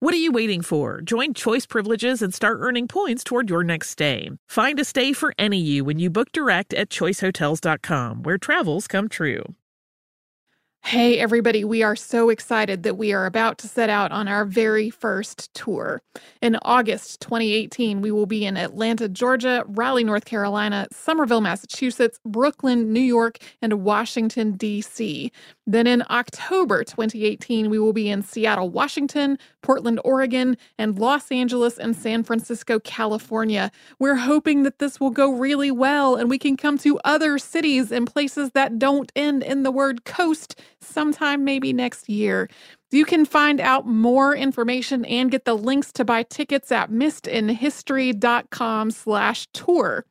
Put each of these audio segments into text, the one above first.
What are you waiting for? Join Choice Privileges and start earning points toward your next stay. Find a stay for any you when you book direct at choicehotels.com, where travels come true. Hey, everybody, we are so excited that we are about to set out on our very first tour. In August 2018, we will be in Atlanta, Georgia, Raleigh, North Carolina, Somerville, Massachusetts, Brooklyn, New York, and Washington, D.C. Then in October 2018, we will be in Seattle, Washington, Portland, Oregon, and Los Angeles and San Francisco, California. We're hoping that this will go really well and we can come to other cities and places that don't end in the word coast sometime maybe next year. You can find out more information and get the links to buy tickets at missedinhistory.com slash tour.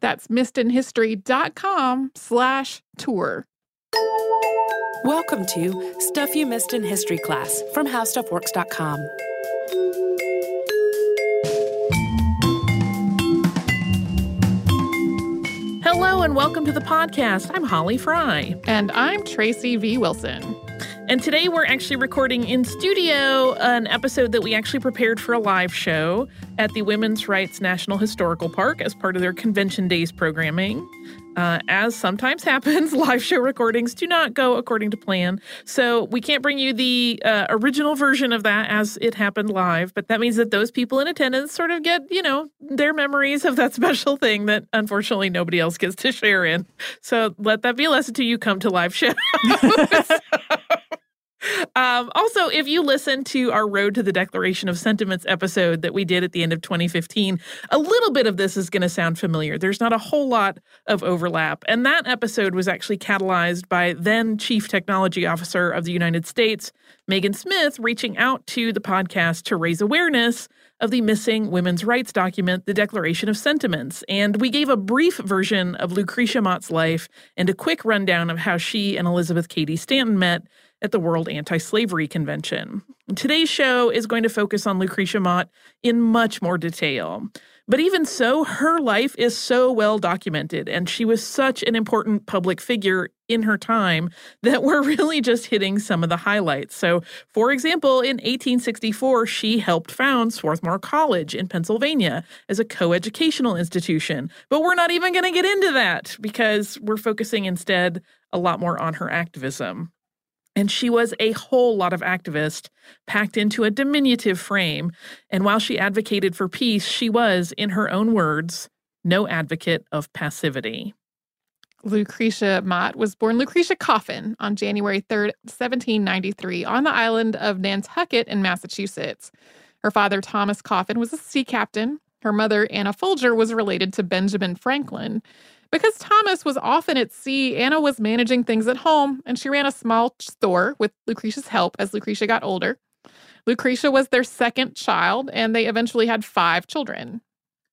That's missedinhistory.com slash tour. Welcome to Stuff You Missed in History class from HowStuffWorks.com. Hello and welcome to the podcast. I'm Holly Fry. And I'm Tracy V. Wilson. And today we're actually recording in studio an episode that we actually prepared for a live show at the Women's Rights National Historical Park as part of their Convention Days programming. Uh, as sometimes happens, live show recordings do not go according to plan. So we can't bring you the uh, original version of that as it happened live. But that means that those people in attendance sort of get, you know, their memories of that special thing that unfortunately nobody else gets to share in. So let that be a lesson to you come to live shows. Um, also, if you listen to our Road to the Declaration of Sentiments episode that we did at the end of 2015, a little bit of this is going to sound familiar. There's not a whole lot of overlap. And that episode was actually catalyzed by then Chief Technology Officer of the United States, Megan Smith, reaching out to the podcast to raise awareness of the missing women's rights document, the Declaration of Sentiments. And we gave a brief version of Lucretia Mott's life and a quick rundown of how she and Elizabeth Cady Stanton met at the World Anti Slavery Convention. Today's show is going to focus on Lucretia Mott in much more detail. But even so, her life is so well documented, and she was such an important public figure in her time that we're really just hitting some of the highlights. So, for example, in 1864, she helped found Swarthmore College in Pennsylvania as a coeducational institution. But we're not even going to get into that because we're focusing instead a lot more on her activism. And she was a whole lot of activist packed into a diminutive frame. And while she advocated for peace, she was, in her own words, no advocate of passivity. Lucretia Mott was born Lucretia Coffin on January 3rd, 1793, on the island of Nantucket in Massachusetts. Her father, Thomas Coffin, was a sea captain. Her mother, Anna Folger, was related to Benjamin Franklin. Because Thomas was often at sea, Anna was managing things at home, and she ran a small store with Lucretia's help as Lucretia got older. Lucretia was their second child, and they eventually had five children.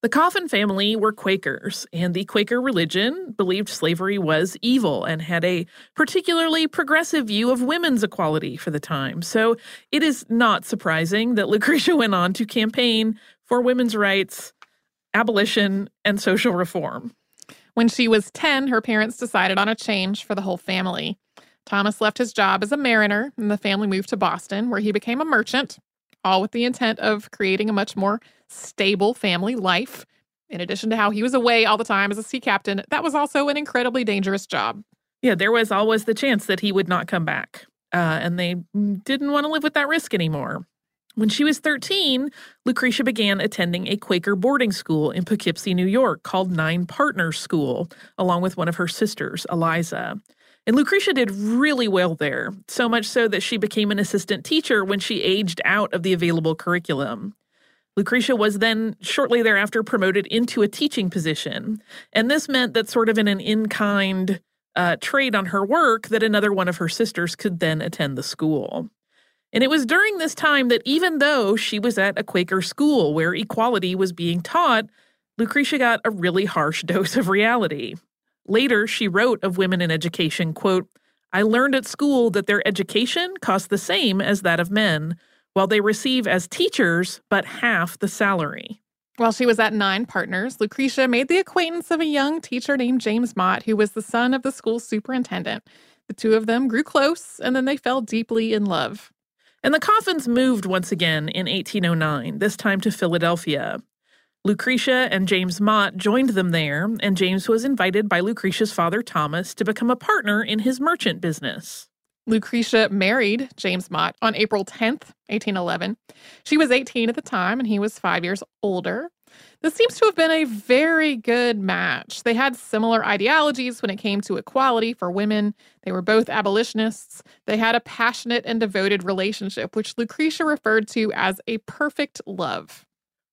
The Coffin family were Quakers, and the Quaker religion believed slavery was evil and had a particularly progressive view of women's equality for the time. So it is not surprising that Lucretia went on to campaign for women's rights, abolition, and social reform. When she was 10, her parents decided on a change for the whole family. Thomas left his job as a mariner, and the family moved to Boston, where he became a merchant, all with the intent of creating a much more stable family life. In addition to how he was away all the time as a sea captain, that was also an incredibly dangerous job. Yeah, there was always the chance that he would not come back. Uh, and they didn't want to live with that risk anymore. When she was 13, Lucretia began attending a Quaker boarding school in Poughkeepsie, New York, called Nine Partners School, along with one of her sisters, Eliza. And Lucretia did really well there, so much so that she became an assistant teacher when she aged out of the available curriculum. Lucretia was then shortly thereafter promoted into a teaching position. And this meant that, sort of in an in kind uh, trade on her work, that another one of her sisters could then attend the school. And it was during this time that even though she was at a Quaker school where equality was being taught, Lucretia got a really harsh dose of reality. Later, she wrote of women in education, quote, I learned at school that their education cost the same as that of men, while they receive as teachers but half the salary. While she was at Nine Partners, Lucretia made the acquaintance of a young teacher named James Mott, who was the son of the school's superintendent. The two of them grew close, and then they fell deeply in love. And the Coffins moved once again in 1809, this time to Philadelphia. Lucretia and James Mott joined them there, and James was invited by Lucretia's father, Thomas, to become a partner in his merchant business. Lucretia married James Mott on April 10th, 1811. She was 18 at the time, and he was five years older. This seems to have been a very good match. They had similar ideologies when it came to equality for women. They were both abolitionists. They had a passionate and devoted relationship, which Lucretia referred to as a perfect love.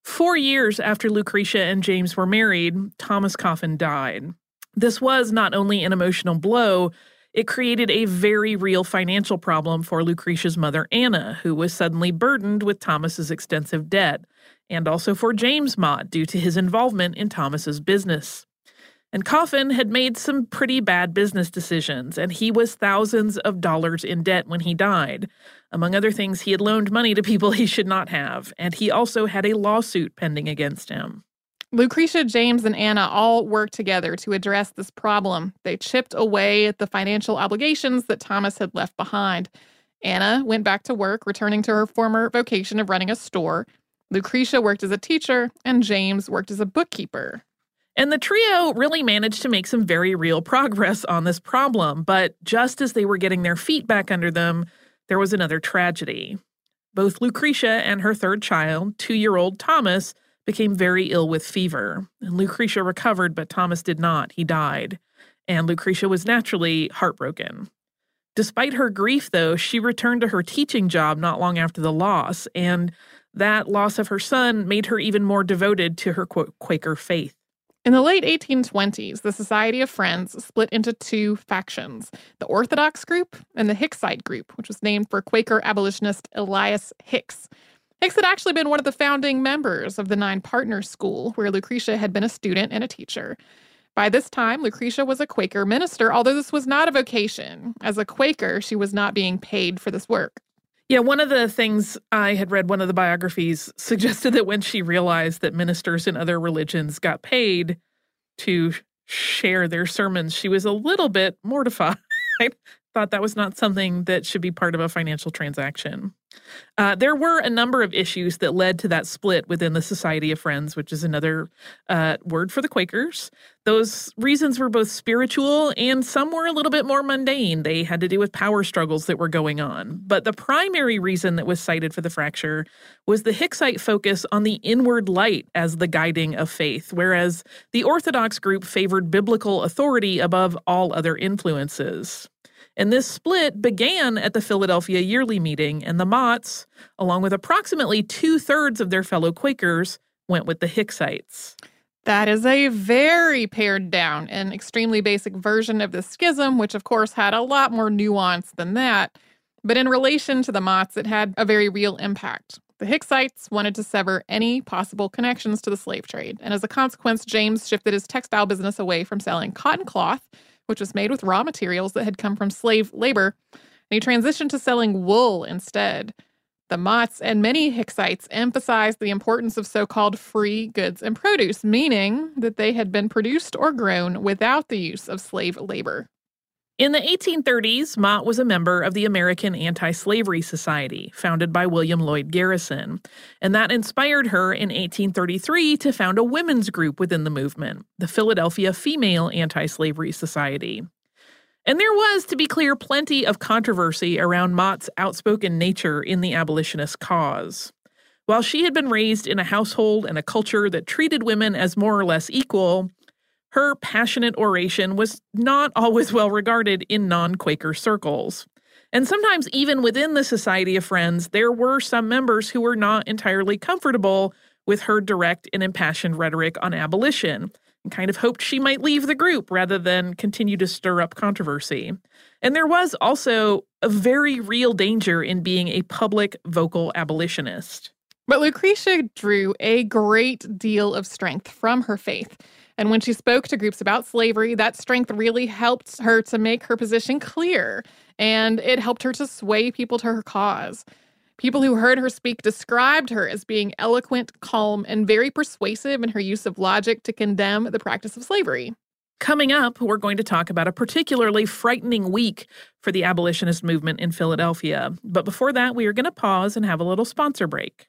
Four years after Lucretia and James were married, Thomas Coffin died. This was not only an emotional blow, it created a very real financial problem for Lucretia's mother, Anna, who was suddenly burdened with Thomas's extensive debt, and also for James Mott due to his involvement in Thomas's business. And Coffin had made some pretty bad business decisions, and he was thousands of dollars in debt when he died. Among other things, he had loaned money to people he should not have, and he also had a lawsuit pending against him. Lucretia, James, and Anna all worked together to address this problem. They chipped away at the financial obligations that Thomas had left behind. Anna went back to work, returning to her former vocation of running a store. Lucretia worked as a teacher, and James worked as a bookkeeper. And the trio really managed to make some very real progress on this problem. But just as they were getting their feet back under them, there was another tragedy. Both Lucretia and her third child, two year old Thomas, became very ill with fever. And Lucretia recovered, but Thomas did not. He died. And Lucretia was naturally heartbroken. Despite her grief, though, she returned to her teaching job not long after the loss, and that loss of her son made her even more devoted to her Quaker faith. In the late 1820s, the Society of Friends split into two factions the Orthodox group and the Hicksite group, which was named for Quaker abolitionist Elias Hicks. Hicks had actually been one of the founding members of the Nine Partners School, where Lucretia had been a student and a teacher. By this time, Lucretia was a Quaker minister, although this was not a vocation. As a Quaker, she was not being paid for this work. Yeah, one of the things I had read, one of the biographies suggested that when she realized that ministers in other religions got paid to share their sermons, she was a little bit mortified. thought that was not something that should be part of a financial transaction. Uh, there were a number of issues that led to that split within the Society of Friends, which is another uh, word for the Quakers. Those reasons were both spiritual and some were a little bit more mundane. They had to do with power struggles that were going on. But the primary reason that was cited for the fracture was the Hicksite focus on the inward light as the guiding of faith, whereas the Orthodox group favored biblical authority above all other influences. And this split began at the Philadelphia Yearly Meeting, and the Motts, along with approximately two thirds of their fellow Quakers, went with the Hicksites. That is a very pared down and extremely basic version of the schism, which of course had a lot more nuance than that. But in relation to the Motts, it had a very real impact. The Hicksites wanted to sever any possible connections to the slave trade, and as a consequence, James shifted his textile business away from selling cotton cloth which was made with raw materials that had come from slave labor, and he transitioned to selling wool instead. The Motts and many Hicksites emphasized the importance of so called free goods and produce, meaning that they had been produced or grown without the use of slave labor. In the 1830s, Mott was a member of the American Anti Slavery Society, founded by William Lloyd Garrison, and that inspired her in 1833 to found a women's group within the movement, the Philadelphia Female Anti Slavery Society. And there was, to be clear, plenty of controversy around Mott's outspoken nature in the abolitionist cause. While she had been raised in a household and a culture that treated women as more or less equal, her passionate oration was not always well regarded in non Quaker circles. And sometimes, even within the Society of Friends, there were some members who were not entirely comfortable with her direct and impassioned rhetoric on abolition and kind of hoped she might leave the group rather than continue to stir up controversy. And there was also a very real danger in being a public vocal abolitionist. But Lucretia drew a great deal of strength from her faith. And when she spoke to groups about slavery, that strength really helped her to make her position clear. And it helped her to sway people to her cause. People who heard her speak described her as being eloquent, calm, and very persuasive in her use of logic to condemn the practice of slavery. Coming up, we're going to talk about a particularly frightening week for the abolitionist movement in Philadelphia. But before that, we are going to pause and have a little sponsor break.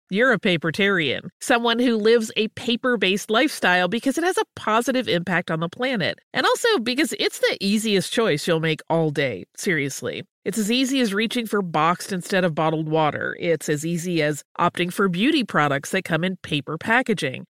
you're a papertarian, someone who lives a paper based lifestyle because it has a positive impact on the planet. And also because it's the easiest choice you'll make all day. Seriously. It's as easy as reaching for boxed instead of bottled water. It's as easy as opting for beauty products that come in paper packaging.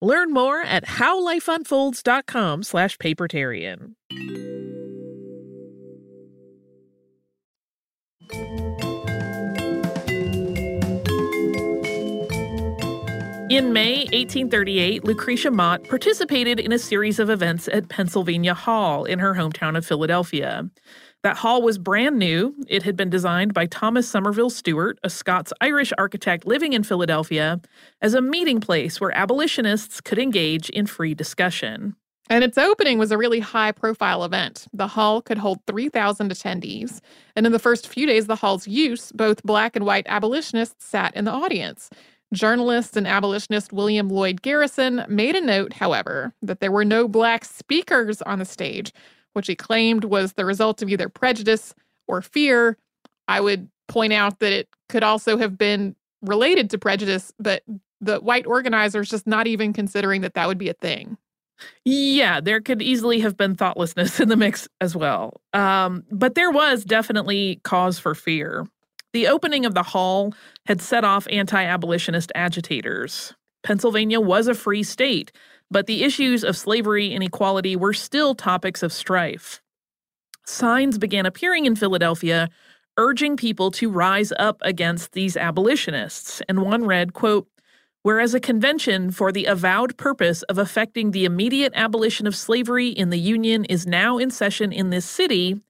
Learn more at howlifeunfolds.com slash papertarian. In May 1838, Lucretia Mott participated in a series of events at Pennsylvania Hall in her hometown of Philadelphia. That hall was brand new. It had been designed by Thomas Somerville Stewart, a Scots Irish architect living in Philadelphia, as a meeting place where abolitionists could engage in free discussion. And its opening was a really high profile event. The hall could hold 3,000 attendees. And in the first few days of the hall's use, both black and white abolitionists sat in the audience. Journalist and abolitionist William Lloyd Garrison made a note, however, that there were no black speakers on the stage, which he claimed was the result of either prejudice or fear. I would point out that it could also have been related to prejudice, but the white organizers just not even considering that that would be a thing. Yeah, there could easily have been thoughtlessness in the mix as well. Um, but there was definitely cause for fear. The opening of the hall had set off anti abolitionist agitators. Pennsylvania was a free state, but the issues of slavery and equality were still topics of strife. Signs began appearing in Philadelphia urging people to rise up against these abolitionists, and one read, quote, Whereas a convention for the avowed purpose of effecting the immediate abolition of slavery in the Union is now in session in this city,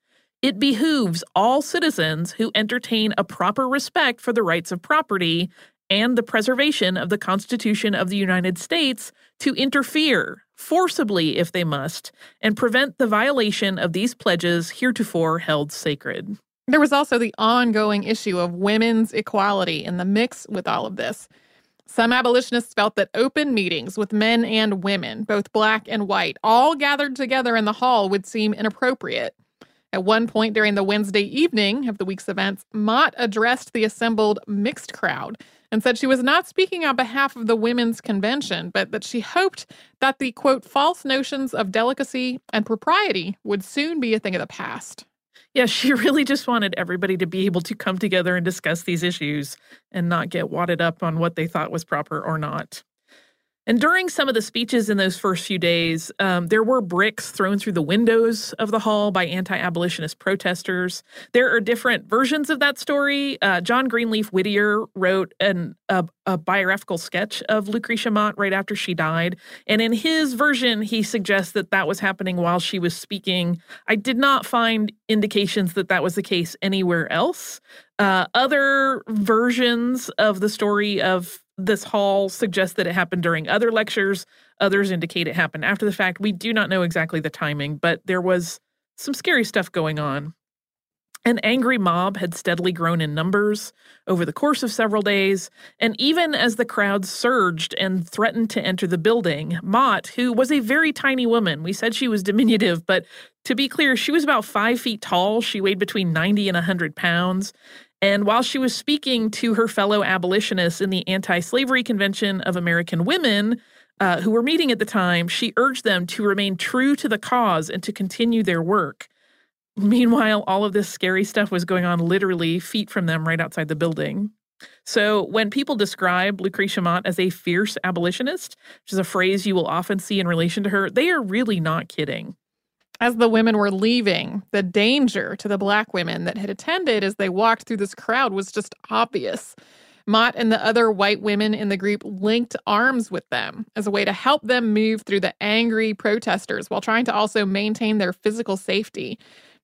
it behooves all citizens who entertain a proper respect for the rights of property and the preservation of the Constitution of the United States to interfere, forcibly if they must, and prevent the violation of these pledges heretofore held sacred. There was also the ongoing issue of women's equality in the mix with all of this. Some abolitionists felt that open meetings with men and women, both black and white, all gathered together in the hall would seem inappropriate. At one point during the Wednesday evening of the week's events, Mott addressed the assembled mixed crowd and said she was not speaking on behalf of the women's convention, but that she hoped that the quote, false notions of delicacy and propriety would soon be a thing of the past. Yeah, she really just wanted everybody to be able to come together and discuss these issues and not get wadded up on what they thought was proper or not. And during some of the speeches in those first few days, um, there were bricks thrown through the windows of the hall by anti abolitionist protesters. There are different versions of that story. Uh, John Greenleaf Whittier wrote an, a, a biographical sketch of Lucretia Mott right after she died. And in his version, he suggests that that was happening while she was speaking. I did not find indications that that was the case anywhere else. Uh, other versions of the story of this hall suggests that it happened during other lectures. Others indicate it happened after the fact. We do not know exactly the timing, but there was some scary stuff going on. An angry mob had steadily grown in numbers over the course of several days, and even as the crowd surged and threatened to enter the building, Mott, who was a very tiny woman, we said she was diminutive, but to be clear, she was about five feet tall. She weighed between 90 and 100 pounds. And while she was speaking to her fellow abolitionists in the Anti Slavery Convention of American Women, uh, who were meeting at the time, she urged them to remain true to the cause and to continue their work. Meanwhile, all of this scary stuff was going on literally feet from them right outside the building. So, when people describe Lucretia Mott as a fierce abolitionist, which is a phrase you will often see in relation to her, they are really not kidding. As the women were leaving, the danger to the black women that had attended as they walked through this crowd was just obvious. Mott and the other white women in the group linked arms with them as a way to help them move through the angry protesters while trying to also maintain their physical safety.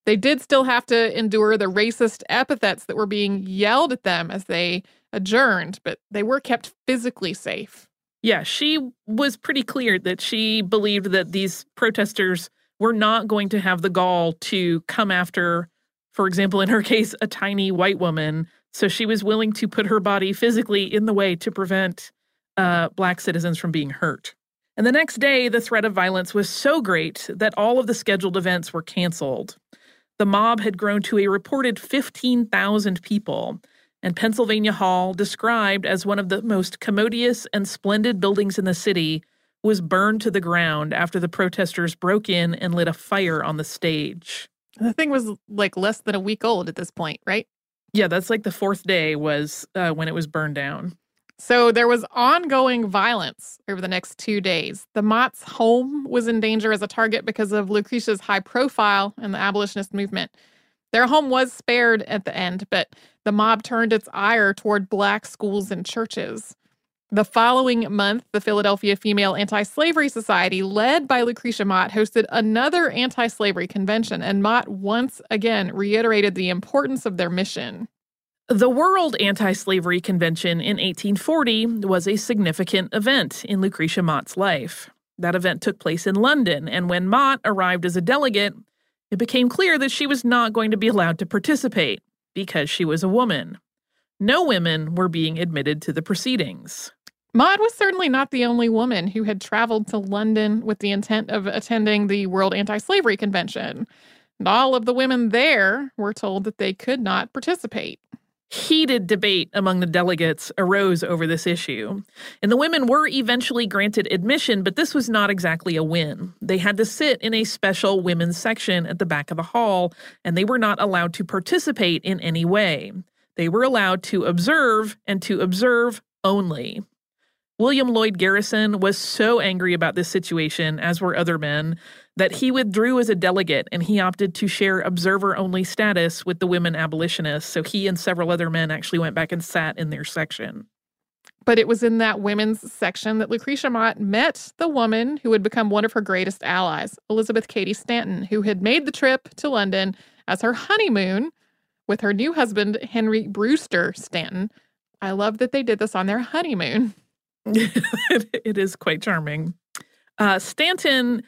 They did still have to endure the racist epithets that were being yelled at them as they adjourned, but they were kept physically safe. Yeah, she was pretty clear that she believed that these protesters were not going to have the gall to come after, for example, in her case, a tiny white woman. So she was willing to put her body physically in the way to prevent uh, black citizens from being hurt. And the next day, the threat of violence was so great that all of the scheduled events were canceled. The mob had grown to a reported 15,000 people, and Pennsylvania Hall, described as one of the most commodious and splendid buildings in the city, was burned to the ground after the protesters broke in and lit a fire on the stage. The thing was like less than a week old at this point, right? Yeah, that's like the fourth day was uh, when it was burned down. So there was ongoing violence over the next two days. The Mott's home was in danger as a target because of Lucretia's high profile in the abolitionist movement. Their home was spared at the end, but the mob turned its ire toward black schools and churches. The following month, the Philadelphia Female Anti Slavery Society, led by Lucretia Mott, hosted another anti slavery convention, and Mott once again reiterated the importance of their mission. The World Anti Slavery Convention in 1840 was a significant event in Lucretia Mott's life. That event took place in London, and when Mott arrived as a delegate, it became clear that she was not going to be allowed to participate because she was a woman. No women were being admitted to the proceedings. Mott was certainly not the only woman who had traveled to London with the intent of attending the World Anti Slavery Convention. And all of the women there were told that they could not participate. Heated debate among the delegates arose over this issue, and the women were eventually granted admission, but this was not exactly a win. They had to sit in a special women's section at the back of the hall, and they were not allowed to participate in any way. They were allowed to observe and to observe only. William Lloyd Garrison was so angry about this situation, as were other men, that he withdrew as a delegate and he opted to share observer only status with the women abolitionists. So he and several other men actually went back and sat in their section. But it was in that women's section that Lucretia Mott met the woman who would become one of her greatest allies, Elizabeth Cady Stanton, who had made the trip to London as her honeymoon with her new husband, Henry Brewster Stanton. I love that they did this on their honeymoon. it is quite charming. Uh, Stanton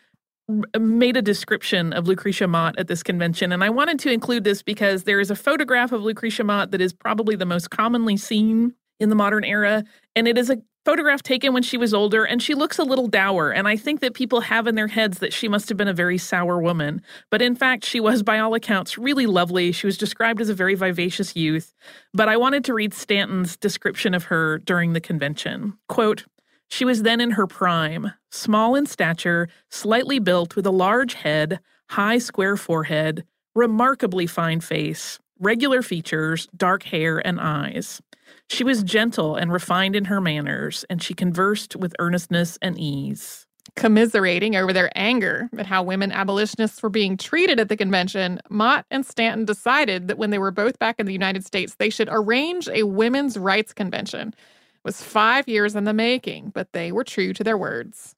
made a description of Lucretia Mott at this convention, and I wanted to include this because there is a photograph of Lucretia Mott that is probably the most commonly seen in the modern era, and it is a photograph taken when she was older, and she looks a little dour. And I think that people have in their heads that she must have been a very sour woman. But in fact, she was, by all accounts, really lovely. She was described as a very vivacious youth. But I wanted to read Stanton's description of her during the convention. Quote, she was then in her prime, small in stature, slightly built with a large head, high square forehead, remarkably fine face, regular features, dark hair, and eyes. She was gentle and refined in her manners, and she conversed with earnestness and ease. Commiserating over their anger at how women abolitionists were being treated at the convention, Mott and Stanton decided that when they were both back in the United States, they should arrange a women's rights convention It was five years in the making, but they were true to their words.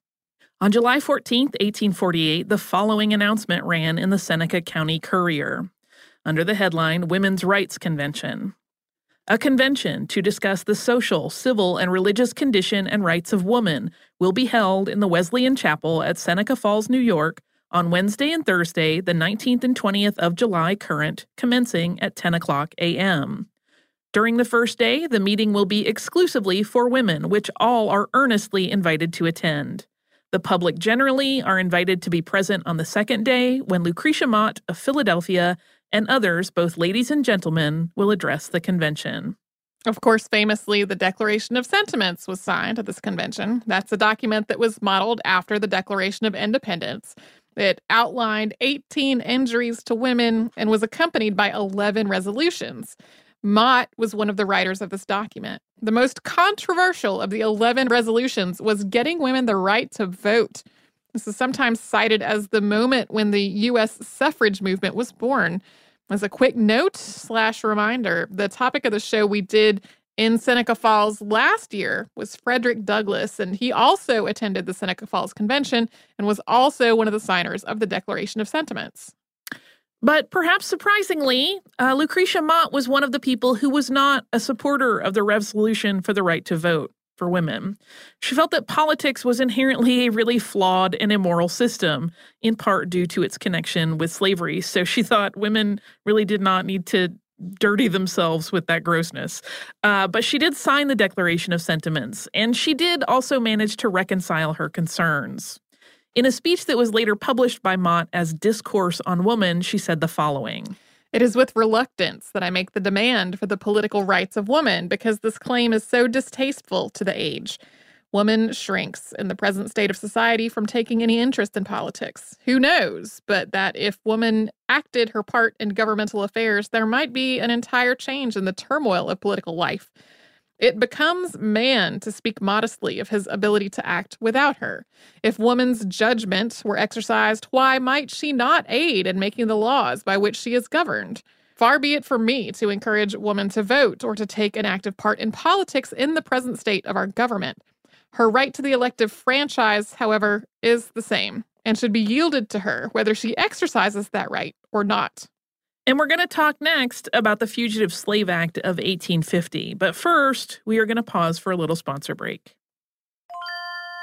On July 14, 1848, the following announcement ran in the Seneca County Courier under the headline Women's Rights Convention. A convention to discuss the social, civil, and religious condition and rights of woman will be held in the Wesleyan Chapel at Seneca Falls, New York, on Wednesday and Thursday, the 19th and 20th of July current, commencing at 10 o'clock a.m. During the first day, the meeting will be exclusively for women, which all are earnestly invited to attend. The public generally are invited to be present on the second day when Lucretia Mott of Philadelphia and others, both ladies and gentlemen, will address the convention. Of course, famously, the Declaration of Sentiments was signed at this convention. That's a document that was modeled after the Declaration of Independence. It outlined 18 injuries to women and was accompanied by 11 resolutions. Mott was one of the writers of this document. The most controversial of the 11 resolutions was getting women the right to vote. This is sometimes cited as the moment when the U.S. suffrage movement was born. As a quick note slash reminder, the topic of the show we did in Seneca Falls last year was Frederick Douglass, and he also attended the Seneca Falls Convention and was also one of the signers of the Declaration of Sentiments. But perhaps surprisingly, uh, Lucretia Mott was one of the people who was not a supporter of the resolution for the right to vote for women. She felt that politics was inherently a really flawed and immoral system, in part due to its connection with slavery. So she thought women really did not need to dirty themselves with that grossness. Uh, but she did sign the Declaration of Sentiments, and she did also manage to reconcile her concerns. In a speech that was later published by Mott as Discourse on Woman, she said the following. It is with reluctance that I make the demand for the political rights of woman because this claim is so distasteful to the age. Woman shrinks in the present state of society from taking any interest in politics. Who knows, but that if woman acted her part in governmental affairs, there might be an entire change in the turmoil of political life. It becomes man to speak modestly of his ability to act without her. If woman's judgment were exercised, why might she not aid in making the laws by which she is governed? Far be it from me to encourage woman to vote or to take an active part in politics in the present state of our government. Her right to the elective franchise, however, is the same and should be yielded to her whether she exercises that right or not. And we're going to talk next about the Fugitive Slave Act of 1850. But first, we are going to pause for a little sponsor break.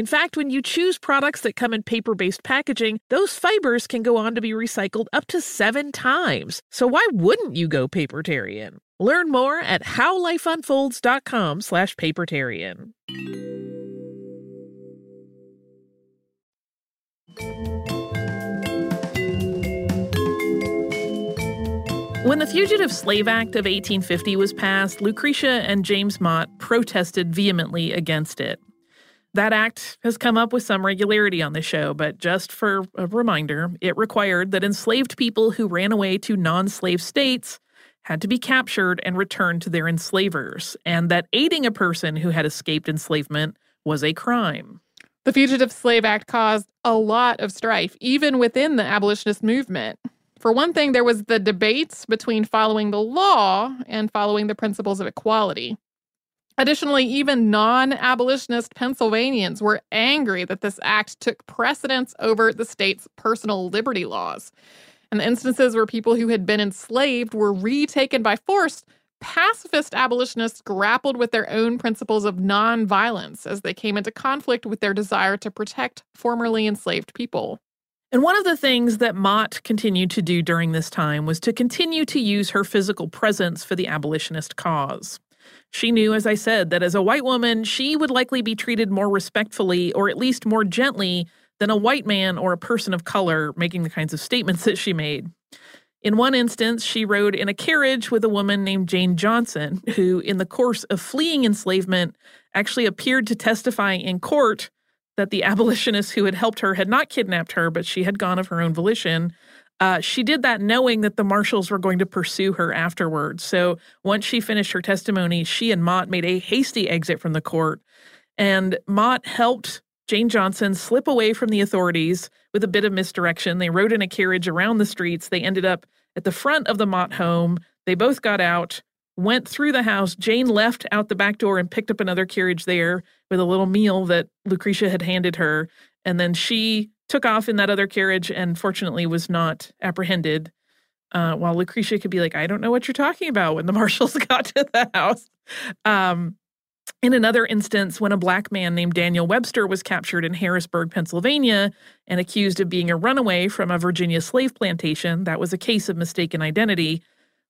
In fact, when you choose products that come in paper based packaging, those fibers can go on to be recycled up to seven times. So why wouldn't you go papertarian? Learn more at howlifeunfolds.com slash papertarian. When the Fugitive Slave Act of 1850 was passed, Lucretia and James Mott protested vehemently against it. That act has come up with some regularity on the show, but just for a reminder, it required that enslaved people who ran away to non slave states had to be captured and returned to their enslavers, and that aiding a person who had escaped enslavement was a crime. The Fugitive Slave Act caused a lot of strife, even within the abolitionist movement. For one thing, there was the debates between following the law and following the principles of equality. Additionally, even non abolitionist Pennsylvanians were angry that this act took precedence over the state's personal liberty laws. And the instances where people who had been enslaved were retaken by force, pacifist abolitionists grappled with their own principles of nonviolence as they came into conflict with their desire to protect formerly enslaved people. And one of the things that Mott continued to do during this time was to continue to use her physical presence for the abolitionist cause. She knew, as I said, that as a white woman, she would likely be treated more respectfully or at least more gently than a white man or a person of color making the kinds of statements that she made. In one instance, she rode in a carriage with a woman named Jane Johnson, who, in the course of fleeing enslavement, actually appeared to testify in court that the abolitionists who had helped her had not kidnapped her, but she had gone of her own volition. Uh, she did that knowing that the marshals were going to pursue her afterwards. So once she finished her testimony, she and Mott made a hasty exit from the court. And Mott helped Jane Johnson slip away from the authorities with a bit of misdirection. They rode in a carriage around the streets. They ended up at the front of the Mott home. They both got out, went through the house. Jane left out the back door and picked up another carriage there with a little meal that Lucretia had handed her. And then she took off in that other carriage and fortunately was not apprehended. Uh, while Lucretia could be like, I don't know what you're talking about when the marshals got to the house. Um, in another instance, when a black man named Daniel Webster was captured in Harrisburg, Pennsylvania, and accused of being a runaway from a Virginia slave plantation, that was a case of mistaken identity.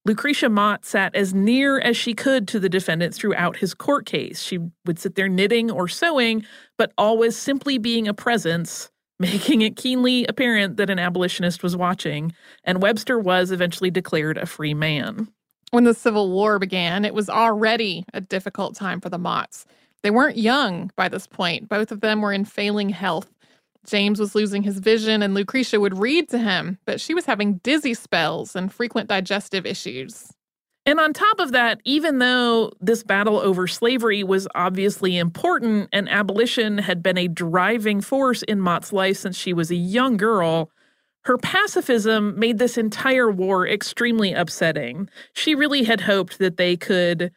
Lucretia Mott sat as near as she could to the defendant throughout his court case. She would sit there knitting or sewing, but always simply being a presence, making it keenly apparent that an abolitionist was watching, and Webster was eventually declared a free man. When the Civil War began, it was already a difficult time for the Motts. They weren't young by this point, both of them were in failing health. James was losing his vision, and Lucretia would read to him, but she was having dizzy spells and frequent digestive issues. And on top of that, even though this battle over slavery was obviously important and abolition had been a driving force in Mott's life since she was a young girl, Her pacifism made this entire war extremely upsetting. She really had hoped that they could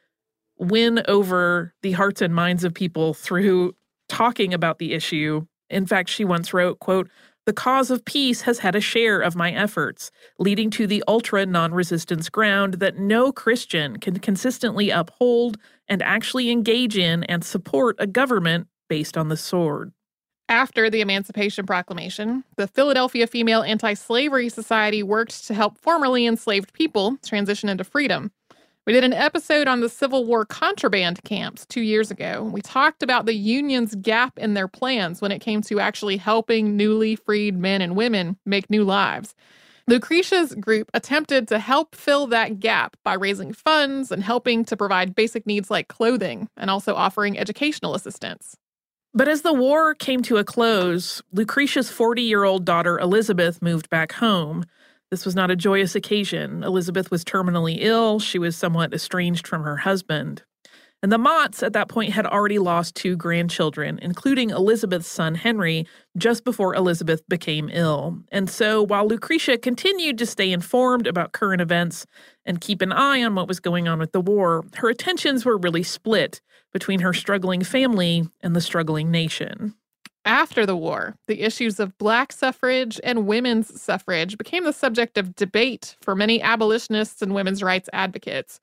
win over the hearts and minds of people through talking about the issue. In fact, she once wrote, quote, the cause of peace has had a share of my efforts, leading to the ultra non resistance ground that no Christian can consistently uphold and actually engage in and support a government based on the sword. After the Emancipation Proclamation, the Philadelphia Female Anti Slavery Society worked to help formerly enslaved people transition into freedom. We did an episode on the Civil War contraband camps two years ago. We talked about the Union's gap in their plans when it came to actually helping newly freed men and women make new lives. Lucretia's group attempted to help fill that gap by raising funds and helping to provide basic needs like clothing and also offering educational assistance. But as the war came to a close, Lucretia's 40 year old daughter Elizabeth moved back home. This was not a joyous occasion. Elizabeth was terminally ill. She was somewhat estranged from her husband. And the Motts at that point had already lost two grandchildren, including Elizabeth's son Henry, just before Elizabeth became ill. And so while Lucretia continued to stay informed about current events and keep an eye on what was going on with the war, her attentions were really split between her struggling family and the struggling nation. After the war, the issues of black suffrage and women's suffrage became the subject of debate for many abolitionists and women's rights advocates.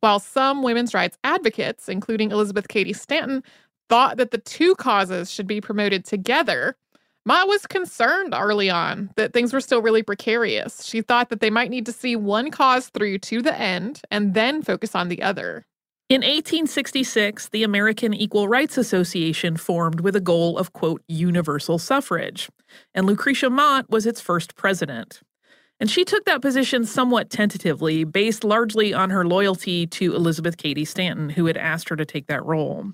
While some women's rights advocates, including Elizabeth Cady Stanton, thought that the two causes should be promoted together, Mott was concerned early on that things were still really precarious. She thought that they might need to see one cause through to the end and then focus on the other. In 1866, the American Equal Rights Association formed with a goal of, quote, universal suffrage, and Lucretia Mott was its first president. And she took that position somewhat tentatively, based largely on her loyalty to Elizabeth Cady Stanton, who had asked her to take that role.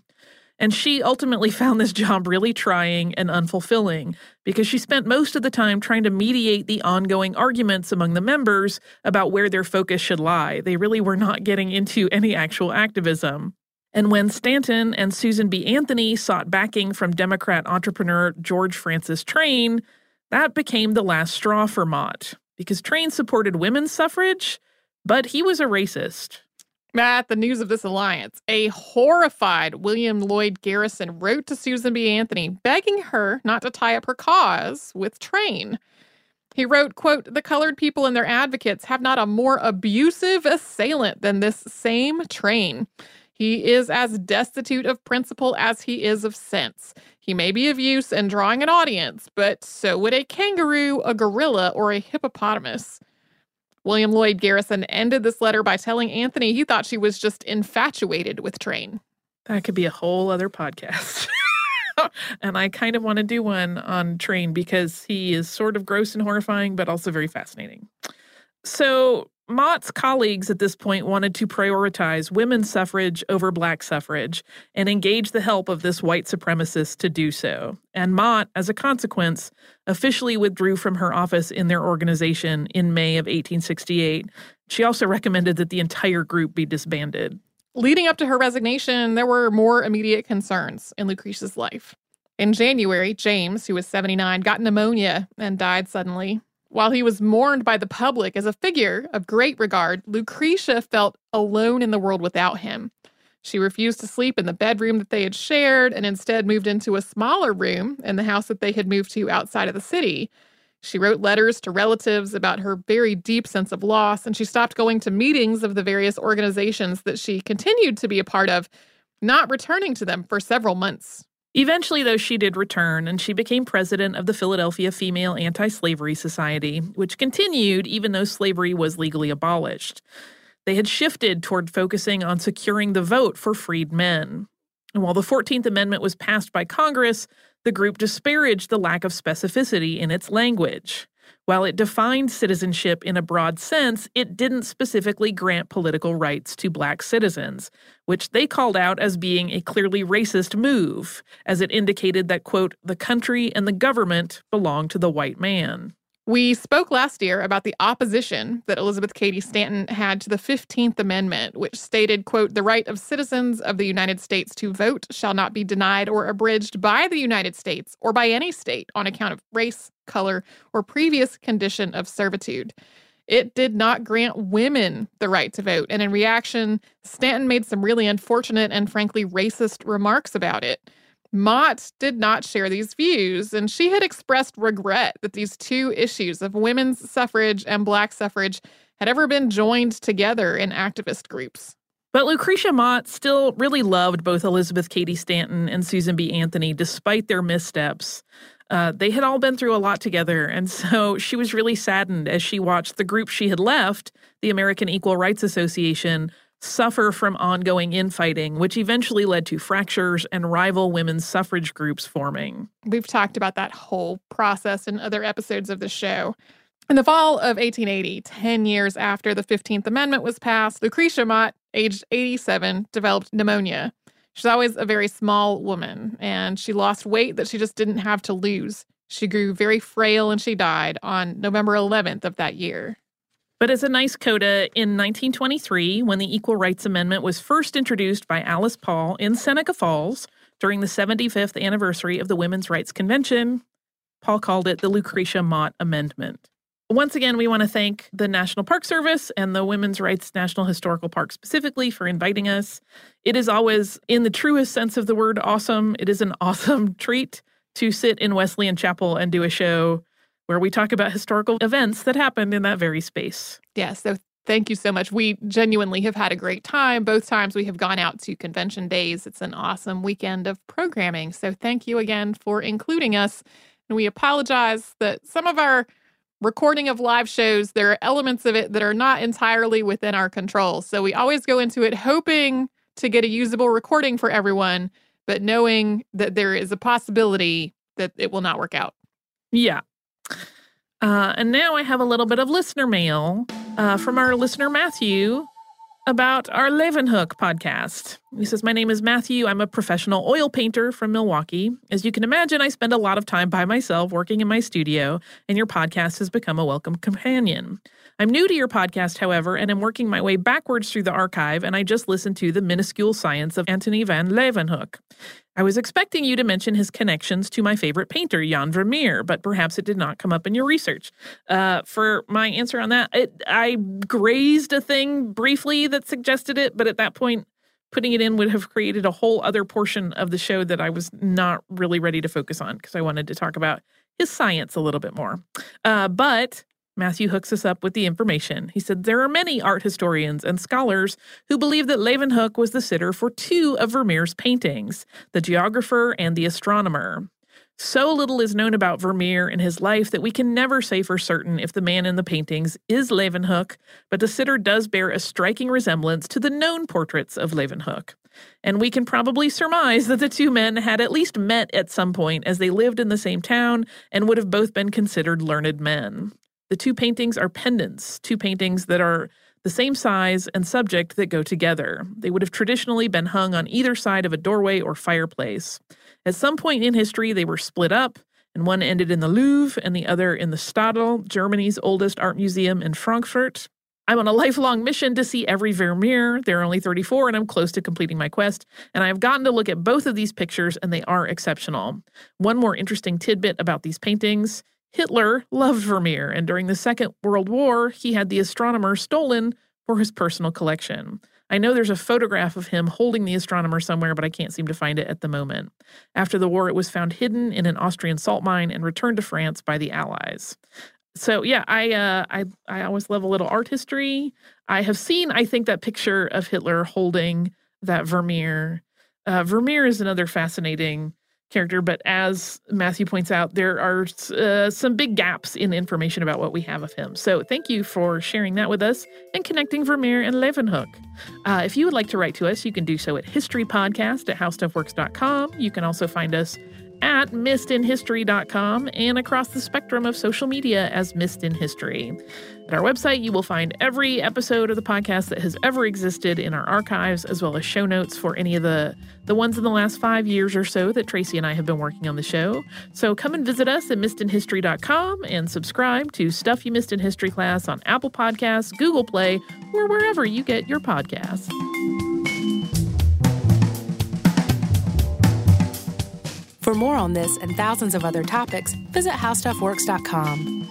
And she ultimately found this job really trying and unfulfilling because she spent most of the time trying to mediate the ongoing arguments among the members about where their focus should lie. They really were not getting into any actual activism. And when Stanton and Susan B. Anthony sought backing from Democrat entrepreneur George Francis Train, that became the last straw for Mott because Train supported women's suffrage, but he was a racist. At the news of this alliance, a horrified William Lloyd Garrison wrote to Susan B. Anthony begging her not to tie up her cause with Train. He wrote, quote, the colored people and their advocates have not a more abusive assailant than this same Train. He is as destitute of principle as he is of sense. He may be of use in drawing an audience, but so would a kangaroo, a gorilla, or a hippopotamus. William Lloyd Garrison ended this letter by telling Anthony he thought she was just infatuated with Train. That could be a whole other podcast. and I kind of want to do one on Train because he is sort of gross and horrifying, but also very fascinating. So, Mott's colleagues at this point wanted to prioritize women's suffrage over black suffrage and engage the help of this white supremacist to do so. And Mott, as a consequence, officially withdrew from her office in their organization in May of 1868. She also recommended that the entire group be disbanded. Leading up to her resignation, there were more immediate concerns in Lucretia's life. In January, James, who was 79, got pneumonia and died suddenly. While he was mourned by the public as a figure of great regard, Lucretia felt alone in the world without him. She refused to sleep in the bedroom that they had shared and instead moved into a smaller room in the house that they had moved to outside of the city. She wrote letters to relatives about her very deep sense of loss, and she stopped going to meetings of the various organizations that she continued to be a part of, not returning to them for several months. Eventually, though, she did return and she became president of the Philadelphia Female Anti Slavery Society, which continued even though slavery was legally abolished. They had shifted toward focusing on securing the vote for freed men. And while the 14th Amendment was passed by Congress, the group disparaged the lack of specificity in its language. While it defined citizenship in a broad sense, it didn't specifically grant political rights to black citizens, which they called out as being a clearly racist move, as it indicated that, quote, the country and the government belong to the white man. We spoke last year about the opposition that Elizabeth Cady Stanton had to the 15th Amendment, which stated, quote, the right of citizens of the United States to vote shall not be denied or abridged by the United States or by any state on account of race, color, or previous condition of servitude. It did not grant women the right to vote. And in reaction, Stanton made some really unfortunate and frankly racist remarks about it. Mott did not share these views, and she had expressed regret that these two issues of women's suffrage and black suffrage had ever been joined together in activist groups. But Lucretia Mott still really loved both Elizabeth Cady Stanton and Susan B. Anthony despite their missteps. Uh, they had all been through a lot together, and so she was really saddened as she watched the group she had left, the American Equal Rights Association, suffer from ongoing infighting, which eventually led to fractures and rival women's suffrage groups forming. We've talked about that whole process in other episodes of the show. In the fall of 1880, 10 years after the 15th Amendment was passed, Lucretia Mott, aged 87, developed pneumonia. She's always a very small woman, and she lost weight that she just didn't have to lose. She grew very frail and she died on November 11th of that year. But as a nice coda, in 1923, when the Equal Rights Amendment was first introduced by Alice Paul in Seneca Falls during the 75th anniversary of the Women's Rights Convention, Paul called it the Lucretia Mott Amendment. Once again, we want to thank the National Park Service and the Women's Rights National Historical Park specifically for inviting us. It is always, in the truest sense of the word, awesome. It is an awesome treat to sit in Wesleyan Chapel and do a show where we talk about historical events that happened in that very space. Yeah, so thank you so much. We genuinely have had a great time. Both times we have gone out to convention days. It's an awesome weekend of programming. So thank you again for including us. And we apologize that some of our recording of live shows, there are elements of it that are not entirely within our control. So we always go into it hoping to get a usable recording for everyone, but knowing that there is a possibility that it will not work out. Yeah, uh, and now I have a little bit of listener mail uh, from our listener Matthew about our Leeuwenhoek podcast. He says, My name is Matthew. I'm a professional oil painter from Milwaukee. As you can imagine, I spend a lot of time by myself working in my studio, and your podcast has become a welcome companion. I'm new to your podcast, however, and am working my way backwards through the archive, and I just listened to The Minuscule Science of Antony van Leeuwenhoek. I was expecting you to mention his connections to my favorite painter, Jan Vermeer, but perhaps it did not come up in your research. Uh, for my answer on that, it, I grazed a thing briefly that suggested it, but at that point, putting it in would have created a whole other portion of the show that I was not really ready to focus on because I wanted to talk about his science a little bit more. Uh, but Matthew hooks us up with the information. He said there are many art historians and scholars who believe that Leeuwenhoek was the sitter for two of Vermeer's paintings, the geographer and the astronomer. So little is known about Vermeer and his life that we can never say for certain if the man in the paintings is Leeuwenhoek, but the sitter does bear a striking resemblance to the known portraits of Leeuwenhoek. And we can probably surmise that the two men had at least met at some point as they lived in the same town and would have both been considered learned men. The two paintings are pendants, two paintings that are the same size and subject that go together. They would have traditionally been hung on either side of a doorway or fireplace. At some point in history, they were split up, and one ended in the Louvre and the other in the Stadel, Germany's oldest art museum in Frankfurt. I'm on a lifelong mission to see every Vermeer. There are only 34, and I'm close to completing my quest. And I've gotten to look at both of these pictures, and they are exceptional. One more interesting tidbit about these paintings Hitler loved Vermeer, and during the Second World War, he had the astronomer stolen for his personal collection. I know there's a photograph of him holding the astronomer somewhere, but I can't seem to find it at the moment. After the war, it was found hidden in an Austrian salt mine and returned to France by the Allies. So yeah, I uh, I I always love a little art history. I have seen, I think, that picture of Hitler holding that Vermeer. Uh, Vermeer is another fascinating character, but as Matthew points out, there are uh, some big gaps in information about what we have of him. So thank you for sharing that with us and connecting Vermeer and Leeuwenhoek. Uh, if you would like to write to us, you can do so at historypodcast at howstuffworks.com. You can also find us at missedinhistory.com and across the spectrum of social media as Missed in History. At our website, you will find every episode of the podcast that has ever existed in our archives, as well as show notes for any of the, the ones in the last five years or so that Tracy and I have been working on the show. So come and visit us at missedinhistory.com and subscribe to Stuff You Missed in History class on Apple Podcasts, Google Play, or wherever you get your podcasts. For more on this and thousands of other topics, visit howstuffworks.com.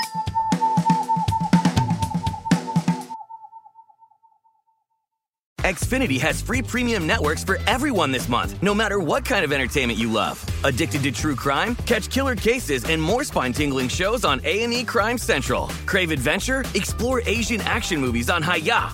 Xfinity has free premium networks for everyone this month, no matter what kind of entertainment you love. Addicted to true crime? Catch killer cases and more spine-tingling shows on A&E Crime Central. Crave adventure? Explore Asian action movies on Hi-YAH.